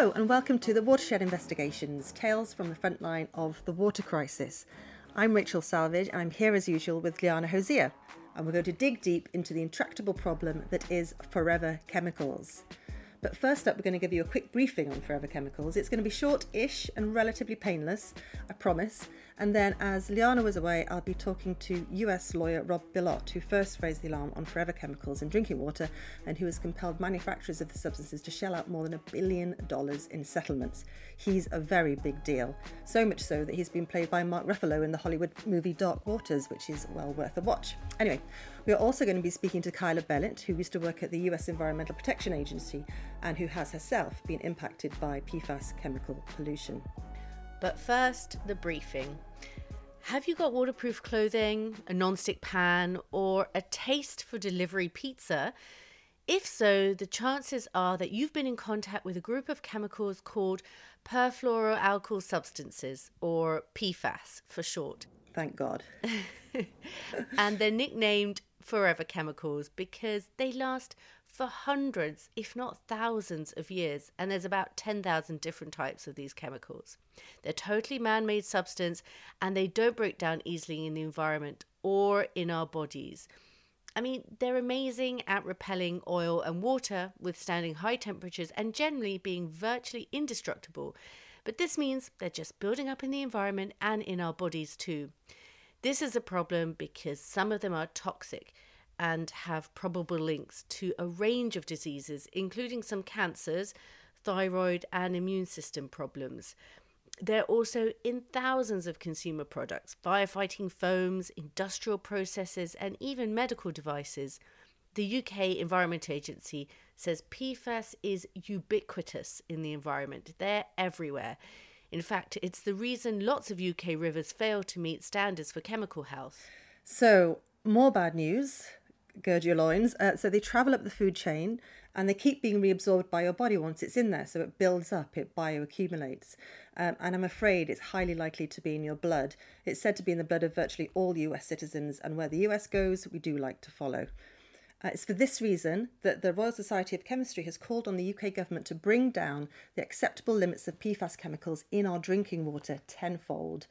Hello, and welcome to the Watershed Investigations Tales from the Frontline of the Water Crisis. I'm Rachel Salvidge, and I'm here as usual with Leana Hosea, and we're going to dig deep into the intractable problem that is forever chemicals. But first up, we're going to give you a quick briefing on Forever Chemicals. It's going to be short ish and relatively painless, I promise. And then, as Leana was away, I'll be talking to US lawyer Rob Bilott, who first raised the alarm on forever chemicals in drinking water and who has compelled manufacturers of the substances to shell out more than a billion dollars in settlements. He's a very big deal, so much so that he's been played by Mark Ruffalo in the Hollywood movie Dark Waters, which is well worth a watch. Anyway, we are also going to be speaking to Kyla Bennett, who used to work at the US Environmental Protection Agency and who has herself been impacted by PFAS chemical pollution. But first, the briefing. Have you got waterproof clothing, a non-stick pan, or a taste for delivery pizza? If so, the chances are that you've been in contact with a group of chemicals called perfluoroalkyl substances, or PFAS for short. Thank God. and they're nicknamed forever chemicals because they last for hundreds, if not thousands, of years, and there's about 10,000 different types of these chemicals. They're totally man made substance and they don't break down easily in the environment or in our bodies. I mean, they're amazing at repelling oil and water, withstanding high temperatures, and generally being virtually indestructible. But this means they're just building up in the environment and in our bodies too. This is a problem because some of them are toxic and have probable links to a range of diseases, including some cancers, thyroid, and immune system problems. They're also in thousands of consumer products, firefighting foams, industrial processes, and even medical devices. The UK Environment Agency says PFAS is ubiquitous in the environment, they're everywhere. In fact, it's the reason lots of UK rivers fail to meet standards for chemical health. So, more bad news gird your loins. Uh, so they travel up the food chain and they keep being reabsorbed by your body once it's in there. So it builds up, it bioaccumulates. Um, and I'm afraid it's highly likely to be in your blood. It's said to be in the blood of virtually all US citizens, and where the US goes, we do like to follow. Uh, it's for this reason that the Royal Society of Chemistry has called on the UK government to bring down the acceptable limits of PFAS chemicals in our drinking water tenfold.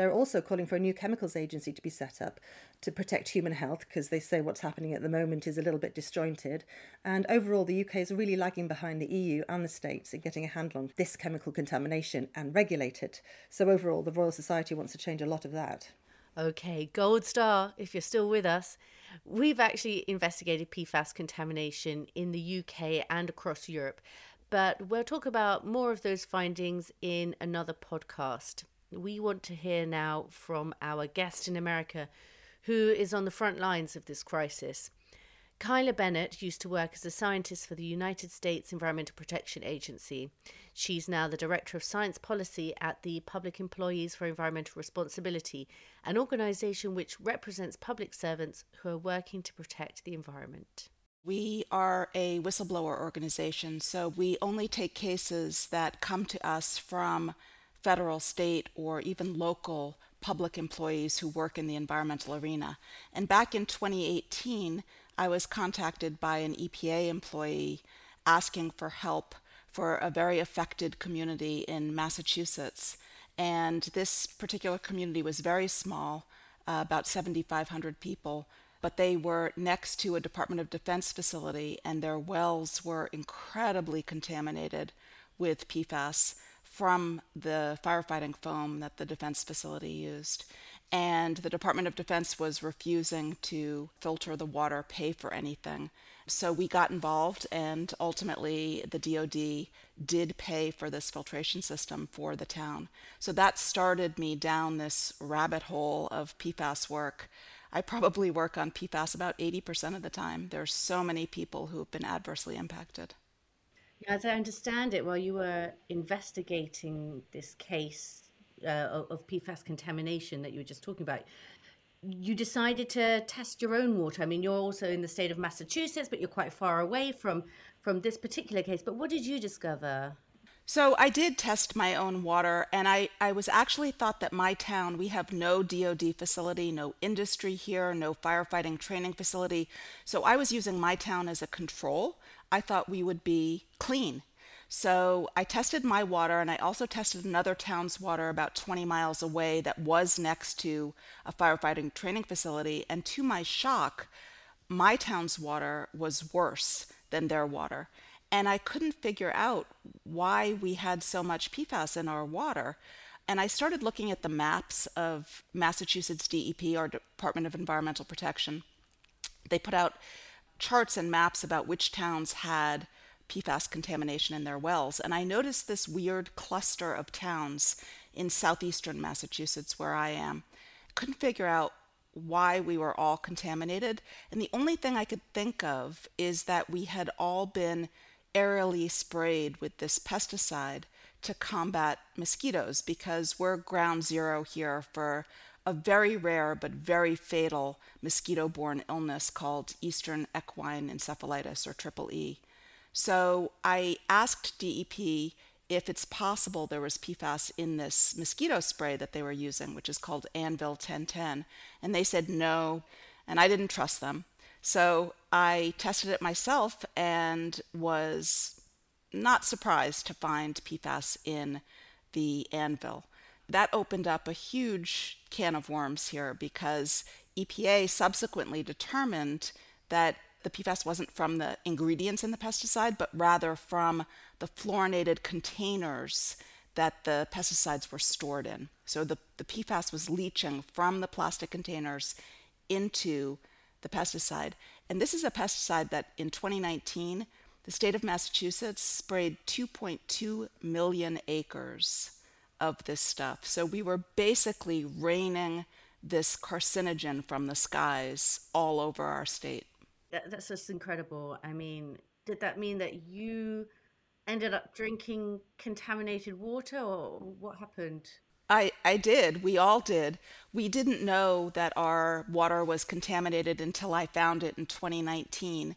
They're also calling for a new chemicals agency to be set up to protect human health because they say what's happening at the moment is a little bit disjointed. And overall, the UK is really lagging behind the EU and the States in getting a handle on this chemical contamination and regulate it. So, overall, the Royal Society wants to change a lot of that. Okay, gold star, if you're still with us. We've actually investigated PFAS contamination in the UK and across Europe, but we'll talk about more of those findings in another podcast we want to hear now from our guest in America who is on the front lines of this crisis. Kyla Bennett used to work as a scientist for the United States Environmental Protection Agency. She's now the Director of Science Policy at the Public Employees for Environmental Responsibility, an organization which represents public servants who are working to protect the environment. We are a whistleblower organization, so we only take cases that come to us from federal, state, or even local public employees who work in the environmental arena. And back in 2018, I was contacted by an EPA employee asking for help for a very affected community in Massachusetts. And this particular community was very small, uh, about 7,500 people, but they were next to a Department of Defense facility, and their wells were incredibly contaminated with PFAS from the firefighting foam that the defense facility used. And the Department of Defense was refusing to filter the water, pay for anything. So we got involved, and ultimately the DoD did pay for this filtration system for the town. So that started me down this rabbit hole of PFAS work. I probably work on PFAS about 80% of the time. There's so many people who have been adversely impacted. As I understand it, while you were investigating this case uh, of PFAS contamination that you were just talking about, you decided to test your own water. I mean, you're also in the state of Massachusetts, but you're quite far away from from this particular case. But what did you discover? So I did test my own water, and I, I was actually thought that my town, we have no DoD facility, no industry here, no firefighting training facility. So I was using my town as a control. I thought we would be clean. So I tested my water and I also tested another town's water about 20 miles away that was next to a firefighting training facility. And to my shock, my town's water was worse than their water. And I couldn't figure out why we had so much PFAS in our water. And I started looking at the maps of Massachusetts DEP, our Department of Environmental Protection. They put out charts and maps about which towns had PFAS contamination in their wells. And I noticed this weird cluster of towns in southeastern Massachusetts, where I am. Couldn't figure out why we were all contaminated. And the only thing I could think of is that we had all been aerially sprayed with this pesticide to combat mosquitoes because we're ground zero here for a very rare but very fatal mosquito borne illness called Eastern equine encephalitis or triple E. So I asked DEP if it's possible there was PFAS in this mosquito spray that they were using, which is called Anvil 1010. And they said no, and I didn't trust them. So I tested it myself and was not surprised to find PFAS in the Anvil. That opened up a huge can of worms here because EPA subsequently determined that the PFAS wasn't from the ingredients in the pesticide, but rather from the fluorinated containers that the pesticides were stored in. So the, the PFAS was leaching from the plastic containers into the pesticide. And this is a pesticide that in 2019, the state of Massachusetts sprayed 2.2 million acres of this stuff. So we were basically raining this carcinogen from the skies all over our state. That's just incredible. I mean, did that mean that you ended up drinking contaminated water or what happened? I, I did. We all did. We didn't know that our water was contaminated until I found it in 2019.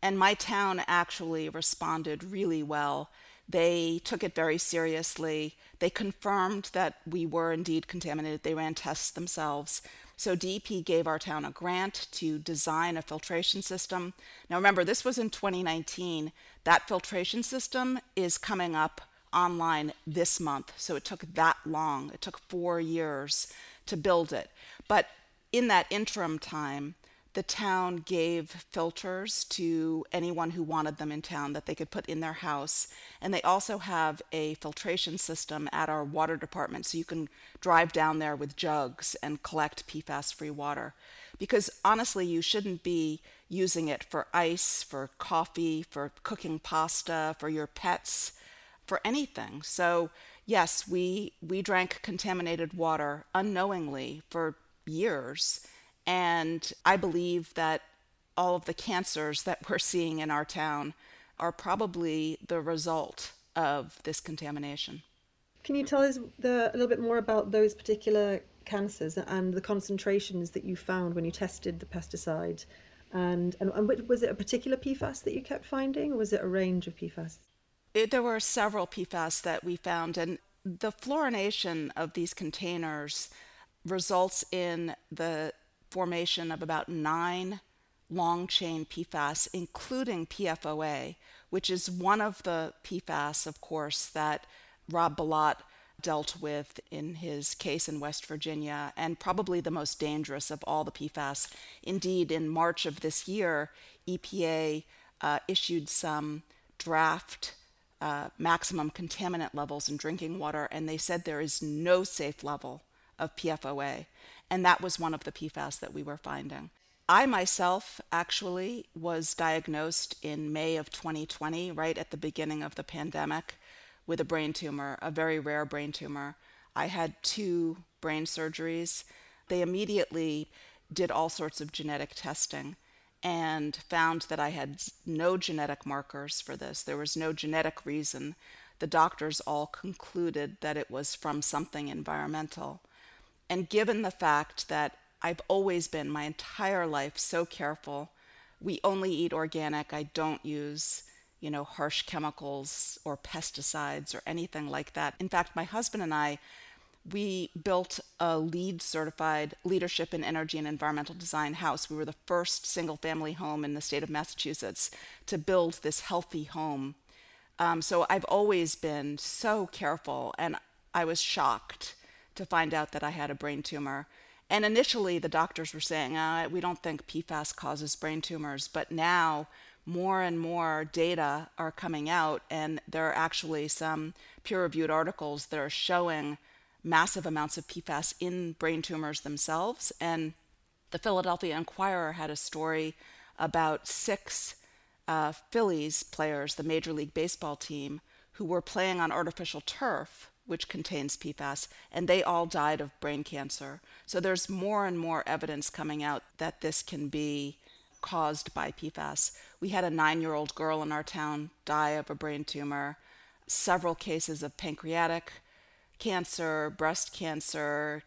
And my town actually responded really well. They took it very seriously. They confirmed that we were indeed contaminated. They ran tests themselves. So DEP gave our town a grant to design a filtration system. Now remember, this was in 2019. That filtration system is coming up online this month. So it took that long. It took four years to build it. But in that interim time, the town gave filters to anyone who wanted them in town that they could put in their house. And they also have a filtration system at our water department, so you can drive down there with jugs and collect PFAS free water. Because honestly, you shouldn't be using it for ice, for coffee, for cooking pasta, for your pets, for anything. So, yes, we, we drank contaminated water unknowingly for years and I believe that all of the cancers that we're seeing in our town are probably the result of this contamination. Can you tell us the, a little bit more about those particular cancers and the concentrations that you found when you tested the pesticide? And, and, and was it a particular PFAS that you kept finding, or was it a range of PFAS? It, there were several PFAS that we found, and the fluorination of these containers results in the formation of about nine long chain PFAS, including PFOA, which is one of the PFAS, of course, that Rob Bilott dealt with in his case in West Virginia, and probably the most dangerous of all the PFAS. Indeed, in March of this year, EPA uh, issued some draft uh, maximum contaminant levels in drinking water, and they said there is no safe level of PFOA and that was one of the PFAS that we were finding. I myself actually was diagnosed in May of 2020, right at the beginning of the pandemic, with a brain tumor, a very rare brain tumor. I had two brain surgeries. They immediately did all sorts of genetic testing and found that I had no genetic markers for this. There was no genetic reason. The doctors all concluded that it was from something environmental. And given the fact that I've always been my entire life so careful, we only eat organic, I don't use you know, harsh chemicals or pesticides or anything like that. In fact, my husband and I, we built a LEED certified leadership in energy and environmental design house. We were the first single family home in the state of Massachusetts to build this healthy home Um, so I've always been so careful, and I was shocked to find out that I had a brain tumor. And initially, the doctors were saying, uh, we don't think PFAS causes brain tumors. But now, more and more data are coming out, and there are actually some peer reviewed articles that are showing massive amounts of PFAS in brain tumors themselves. And the Philadelphia Inquirer had a story about six uh, Phillies players, the Major League Baseball team, who were playing on artificial turf, which contains PFAS, and they all died of brain cancer. So there's more and more evidence coming out that this can be caused by PFAS. We had a nine year old girl in our town die of a brain tumor, several cases of pancreatic cancer, breast cancer,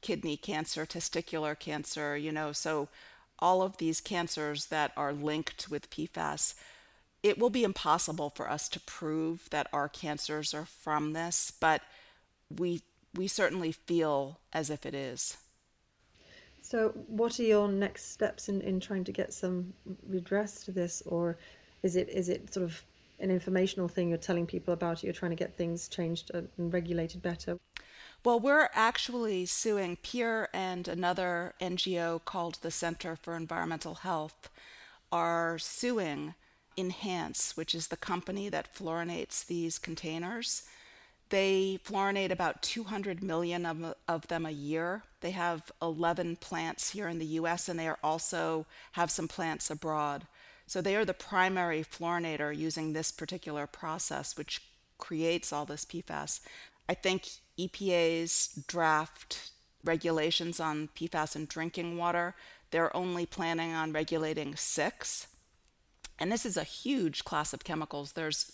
kidney cancer, testicular cancer, you know, so all of these cancers that are linked with PFAS, it will be impossible for us to prove that our cancers are from this, but we we certainly feel as if it is. So, what are your next steps in, in trying to get some redress to this, or is it is it sort of an informational thing you're telling people about it? You're trying to get things changed uh, and regulated better. Well, we're actually suing PEER and another NGO called the Center for Environmental Health are suing Inhance, which is the company that fluorinates these containers. They fluorinate about 200 million of, of them a year. They have 11 plants here in the US and they are also have some plants abroad. So they are the primary fluorinator using this particular process, which creates all this PFAS. I think EPA's draft regulations on PFAS in drinking water, they're only planning on regulating six. And this is a huge class of chemicals. There's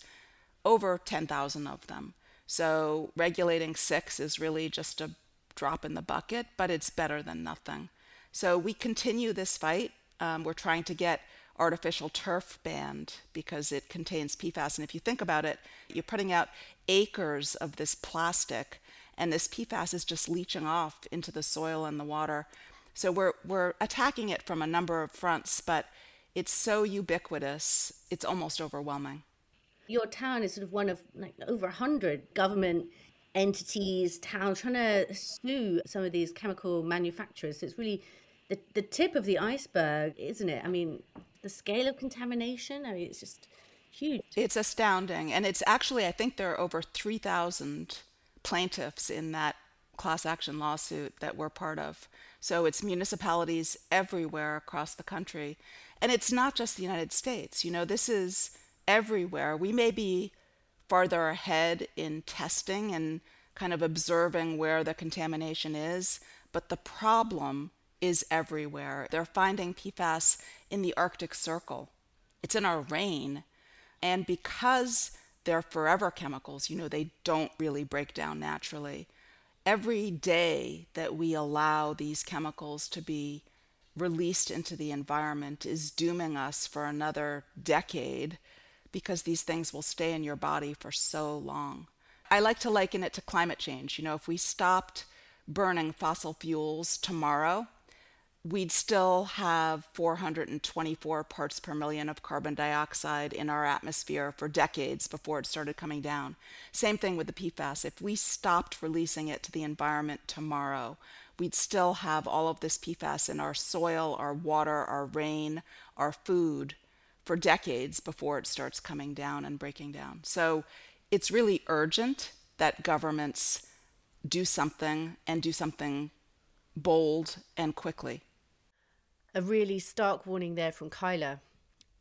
over 10,000 of them. So regulating six is really just a drop in the bucket, but it's better than nothing. So we continue this fight. Um, we're trying to get artificial turf banned because it contains PFAS. And if you think about it, you're putting out acres of this plastic, and this PFAS is just leaching off into the soil and the water. So we're we're attacking it from a number of fronts, but it's so ubiquitous, it's almost overwhelming. Your town is sort of one of like over a hundred government entities, towns trying to sue some of these chemical manufacturers. So it's really the, the tip of the iceberg, isn't it? I mean, the scale of contamination, I mean, it's just huge. It's astounding. And it's actually, I think there are over 3,000 plaintiffs in that class action lawsuit that we're part of. So it's municipalities everywhere across the country. And it's not just the United States. You know, this is everywhere. We may be farther ahead in testing and kind of observing where the contamination is, but the problem is everywhere. They're finding PFAS in the Arctic Circle, it's in our rain. And because they're forever chemicals, you know, they don't really break down naturally. Every day that we allow these chemicals to be released into the environment is dooming us for another decade because these things will stay in your body for so long. I like to liken it to climate change. You know, if we stopped burning fossil fuels tomorrow, we'd still have 424 parts per million of carbon dioxide in our atmosphere for decades before it started coming down. Same thing with the PFAS. If we stopped releasing it to the environment tomorrow, we'd still have all of this PFAS in our soil, our water, our rain, our food for decades before it starts coming down and breaking down. So it's really urgent that governments do something and do something bold and quickly a really stark warning there from Kyla.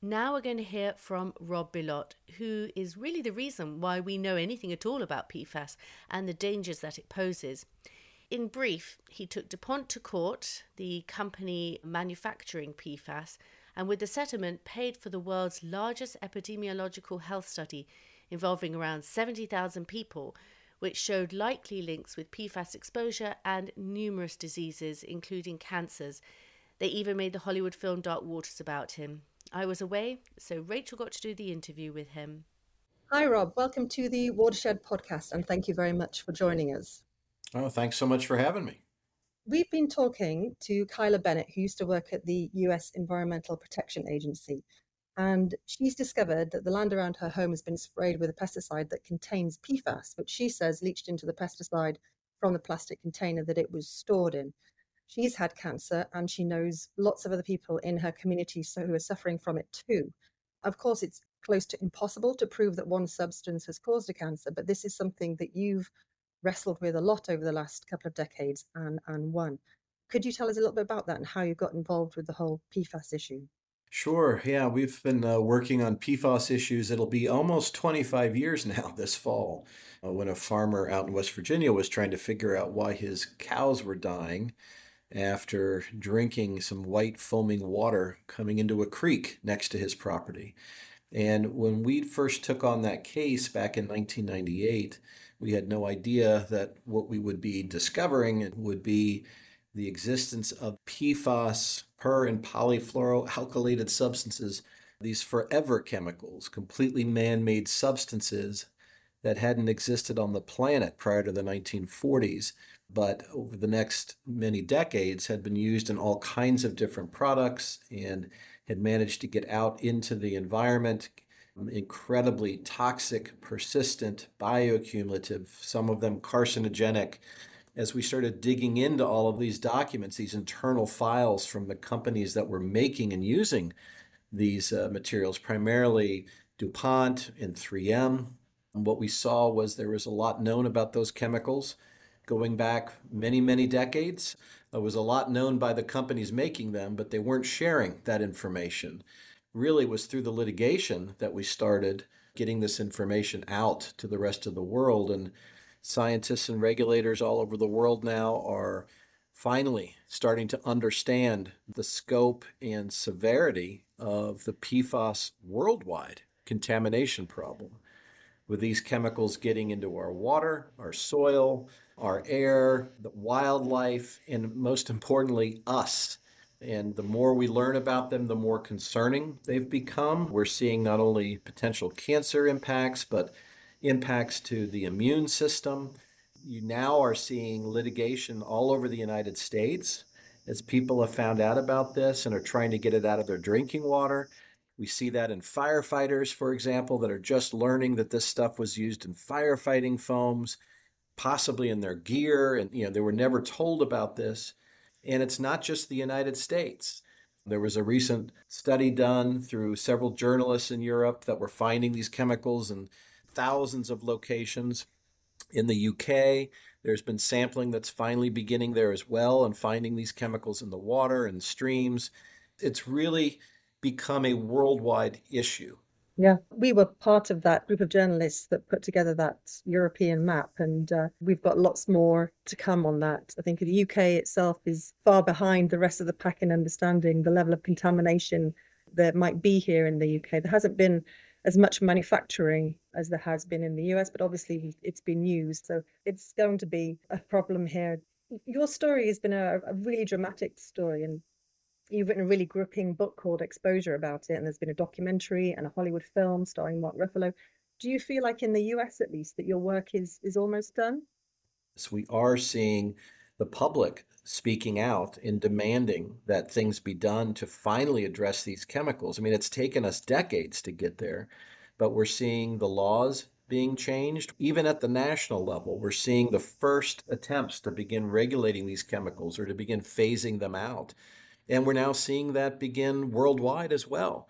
Now we're going to hear from Rob Bilott, who is really the reason why we know anything at all about PFAS and the dangers that it poses. In brief, he took DuPont to court, the company manufacturing PFAS, and with the settlement paid for the world's largest epidemiological health study involving around 70,000 people, which showed likely links with PFAS exposure and numerous diseases, including cancers, they even made the Hollywood film Dark Waters about him. I was away, so Rachel got to do the interview with him. Hi, Rob. Welcome to the Watershed podcast, and thank you very much for joining us. Oh, thanks so much for having me. We've been talking to Kyla Bennett, who used to work at the US Environmental Protection Agency. And she's discovered that the land around her home has been sprayed with a pesticide that contains PFAS, which she says leached into the pesticide from the plastic container that it was stored in. She's had cancer and she knows lots of other people in her community so who are suffering from it too. Of course, it's close to impossible to prove that one substance has caused a cancer, but this is something that you've wrestled with a lot over the last couple of decades and, and won. Could you tell us a little bit about that and how you got involved with the whole PFAS issue? Sure. Yeah, we've been uh, working on PFAS issues. It'll be almost 25 years now this fall uh, when a farmer out in West Virginia was trying to figure out why his cows were dying after drinking some white foaming water coming into a creek next to his property. And when we first took on that case back in 1998, we had no idea that what we would be discovering would be the existence of PFAS, per and polyfluoroalkylated substances, these forever chemicals, completely man made substances that hadn't existed on the planet prior to the 1940s, but over the next many decades had been used in all kinds of different products and had managed to get out into the environment, incredibly toxic, persistent, bioaccumulative, some of them carcinogenic. As we started digging into all of these documents, these internal files from the companies that were making and using these uh, materials, primarily DuPont and 3M, what we saw was there was a lot known about those chemicals going back many, many decades. There was a lot known by the companies making them, but they weren't sharing that information really was through the litigation that we started getting this information out to the rest of the world. And scientists and regulators all over the world now are finally starting to understand the scope and severity of the PFAS worldwide contamination problem. With these chemicals getting into our water, our soil, our air, the wildlife, and most importantly, us and the more we learn about them, the more concerning they've become. We're seeing not only potential cancer impacts, but impacts to the immune system. You now are seeing litigation all over the United States as people have found out about this and are trying to get it out of their drinking water. We see that in firefighters, for example, that are just learning that this stuff was used in firefighting foams, possibly in their gear, and you know they were never told about this. And it's not just the United States. There was a recent study done through several journalists in Europe that were finding these chemicals in thousands of locations. In the UK, there's been sampling that's finally beginning there as well and finding these chemicals in the water and streams. It's really become a worldwide issue. Yeah, we were part of that group of journalists that put together that European map, and uh, we've got lots more to come on that. I think the UK itself is far behind the rest of the pack in understanding the level of contamination that might be here in the UK. There hasn't been as much manufacturing as there has been in the US, but obviously it's been used. So it's going to be a problem here. Your story has been a, a really dramatic story, and you've written a really gripping book called Exposure about it, and there's been a documentary and a Hollywood film starring Mark Ruffalo. Do you feel like in the US at least that your work is is almost done? So we are seeing the public speaking out and demanding that things be done to finally address these chemicals. I mean, it's taken us decades to get there, but we're seeing the laws being changed. Even at the national level, we're seeing the first attempts to begin regulating these chemicals or to begin phasing them out. And we're now seeing that begin worldwide as well.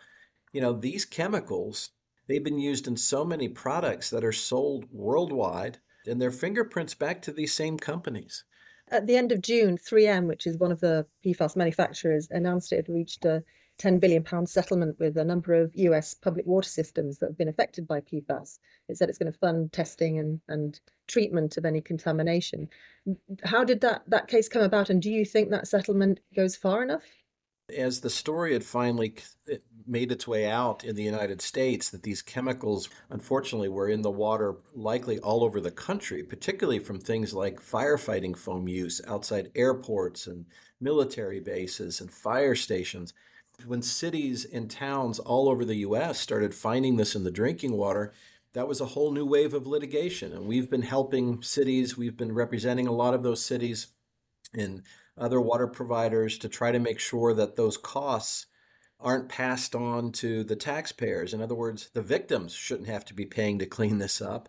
You know, these chemicals, they've been used in so many products that are sold worldwide, and their fingerprints back to these same companies. At the end of June, 3M, which is one of the PFAS manufacturers, announced it had reached a 10 billion pound settlement with a number of US public water systems that have been affected by PFAS. It said it's going to fund testing and, and treatment of any contamination. How did that, that case come about, and do you think that settlement goes far enough? As the story had finally made its way out in the United States, that these chemicals, unfortunately, were in the water likely all over the country, particularly from things like firefighting foam use outside airports and military bases and fire stations when cities and towns all over the US started finding this in the drinking water, that was a whole new wave of litigation. And we've been helping cities, we've been representing a lot of those cities and other water providers to try to make sure that those costs aren't passed on to the taxpayers. In other words, the victims shouldn't have to be paying to clean this up.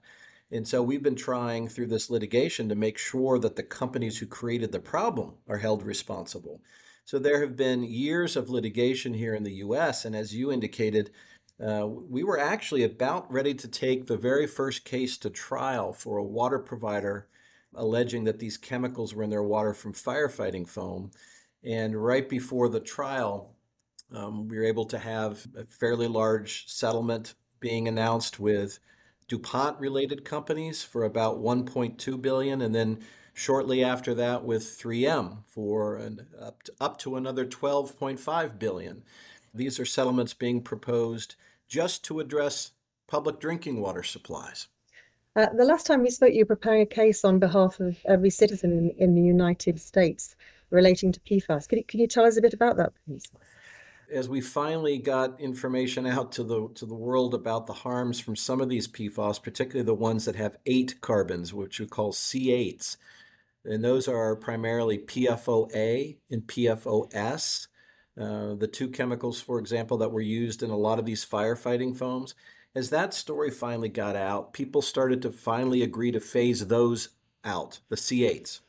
And so we've been trying through this litigation to make sure that the companies who created the problem are held responsible. So there have been years of litigation here in the US. And as you indicated, uh, we were actually about ready to take the very first case to trial for a water provider alleging that these chemicals were in their water from firefighting foam. And right before the trial, um, we were able to have a fairly large settlement being announced with DuPont related companies for about 1.2 billion and then shortly after that with 3M for an, up, to, up to another 12.5 billion. These are settlements being proposed just to address public drinking water supplies. Uh, the last time we spoke, you were preparing a case on behalf of every citizen in, in the United States relating to PFAS. Could you, could you tell us a bit about that, please? As we finally got information out to the to the world about the harms from some of these PFAS, particularly the ones that have eight carbons, which we call C8s, and those are primarily PFOA and PFOS, uh, the two chemicals, for example, that were used in a lot of these firefighting foams. As that story finally got out, people started to finally agree to phase those out, the C8s,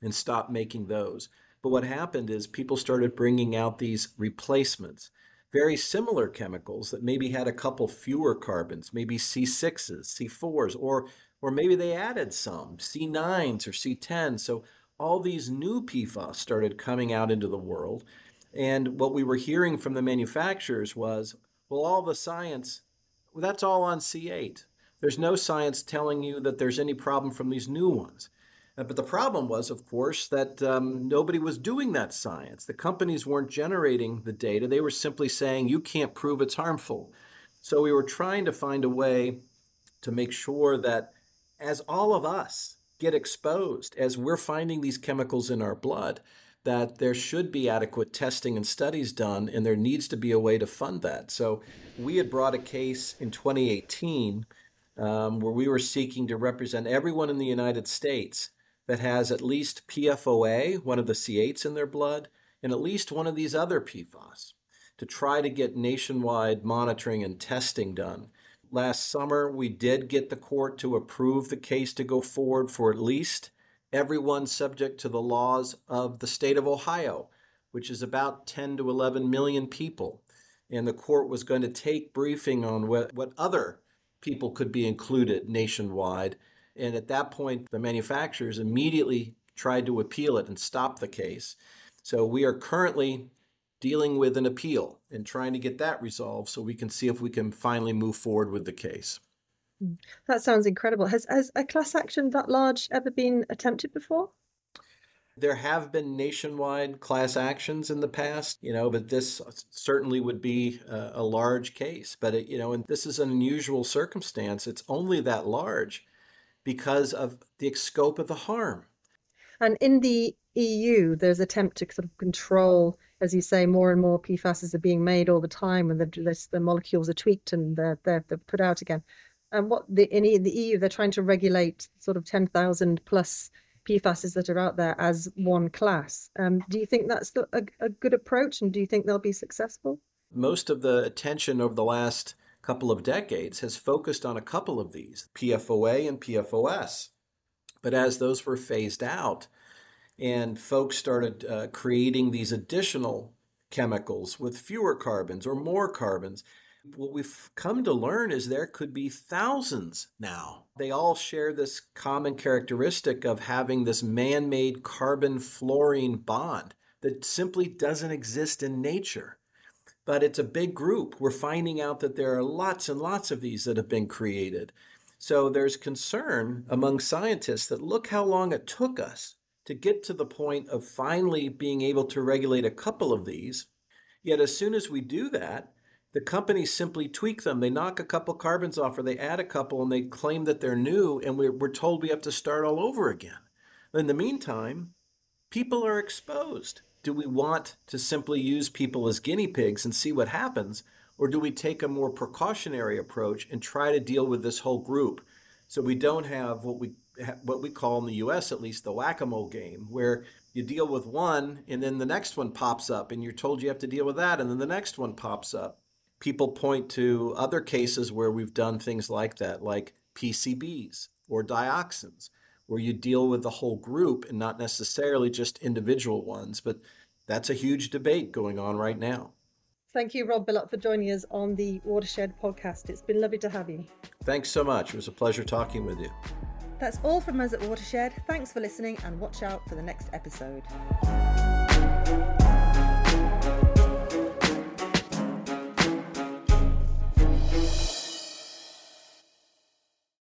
and stop making those. But what happened is people started bringing out these replacements, very similar chemicals that maybe had a couple fewer carbons, maybe C6s, C4s, or or maybe they added some C9s or C10s. So all these new PFAS started coming out into the world. And what we were hearing from the manufacturers was, well, all the science, well, that's all on C8. There's no science telling you that there's any problem from these new ones. Uh, but the problem was, of course, that um, nobody was doing that science. The companies weren't generating the data. They were simply saying, you can't prove it's harmful. So we were trying to find a way to make sure that as all of us get exposed, as we're finding these chemicals in our blood, that there should be adequate testing and studies done, and there needs to be a way to fund that. So we had brought a case in 2018 um, where we were seeking to represent everyone in the United States that has at least PFOA, one of the C8s in their blood, and at least one of these other PFAS to try to get nationwide monitoring and testing done. Last summer, we did get the court to approve the case to go forward for at least everyone subject to the laws of the state of Ohio, which is about 10 to 11 million people. And the court was going to take briefing on what, what other people could be included nationwide and at that point, the manufacturers immediately tried to appeal it and stop the case. So we are currently dealing with an appeal and trying to get that resolved so we can see if we can finally move forward with the case. Hmm. That sounds incredible. Has, has a class action that large ever been attempted before? There have been nationwide class actions in the past, you know, but this certainly would be a, a large case. But, it, you know, and this is an unusual circumstance. It's only that large because of the scope of the harm. And in the EU, there's attempt to sort of control, as you say, more and more PFASs are being made all the time, and the, the molecules are tweaked and they're, they're, they're put out again. And what the in the EU, they're trying to regulate sort of 10,000 plus PFASs that are out there as one class. Um, do you think that's a, a good approach, and do you think they'll be successful? Most of the attention over the last couple of decades has focused on a couple of these, PFOA and PFOS. But as those were phased out and folks started uh, creating these additional chemicals with fewer carbons or more carbons, what we've come to learn is there could be thousands now. They all share this common characteristic of having this man made carbon fluorine bond that simply doesn't exist in nature but it's a big group. We're finding out that there are lots and lots of these that have been created. So there's concern among scientists that look how long it took us to get to the point of finally being able to regulate a couple of these. Yet as soon as we do that, the companies simply tweak them. They knock a couple carbons off or they add a couple and they claim that they're new, and we're, we're told we have to start all over again. In the meantime, people are exposed do we want to simply use people as guinea pigs and see what happens? Or do we take a more precautionary approach and try to deal with this whole group so we don't have what we what we call in the US at least the whack-a-mole game where you deal with one and then the next one pops up and you're told you have to deal with that and then the next one pops up. People point to other cases where we've done things like that, like PCBs or dioxins, where you deal with the whole group and not necessarily just individual ones. But that's a huge debate going on right now. Thank you, Rob Bilott, for joining us on the Watershed podcast. It's been lovely to have you. Thanks so much. It was a pleasure talking with you. That's all from us at Watershed. Thanks for listening and watch out for the next episode.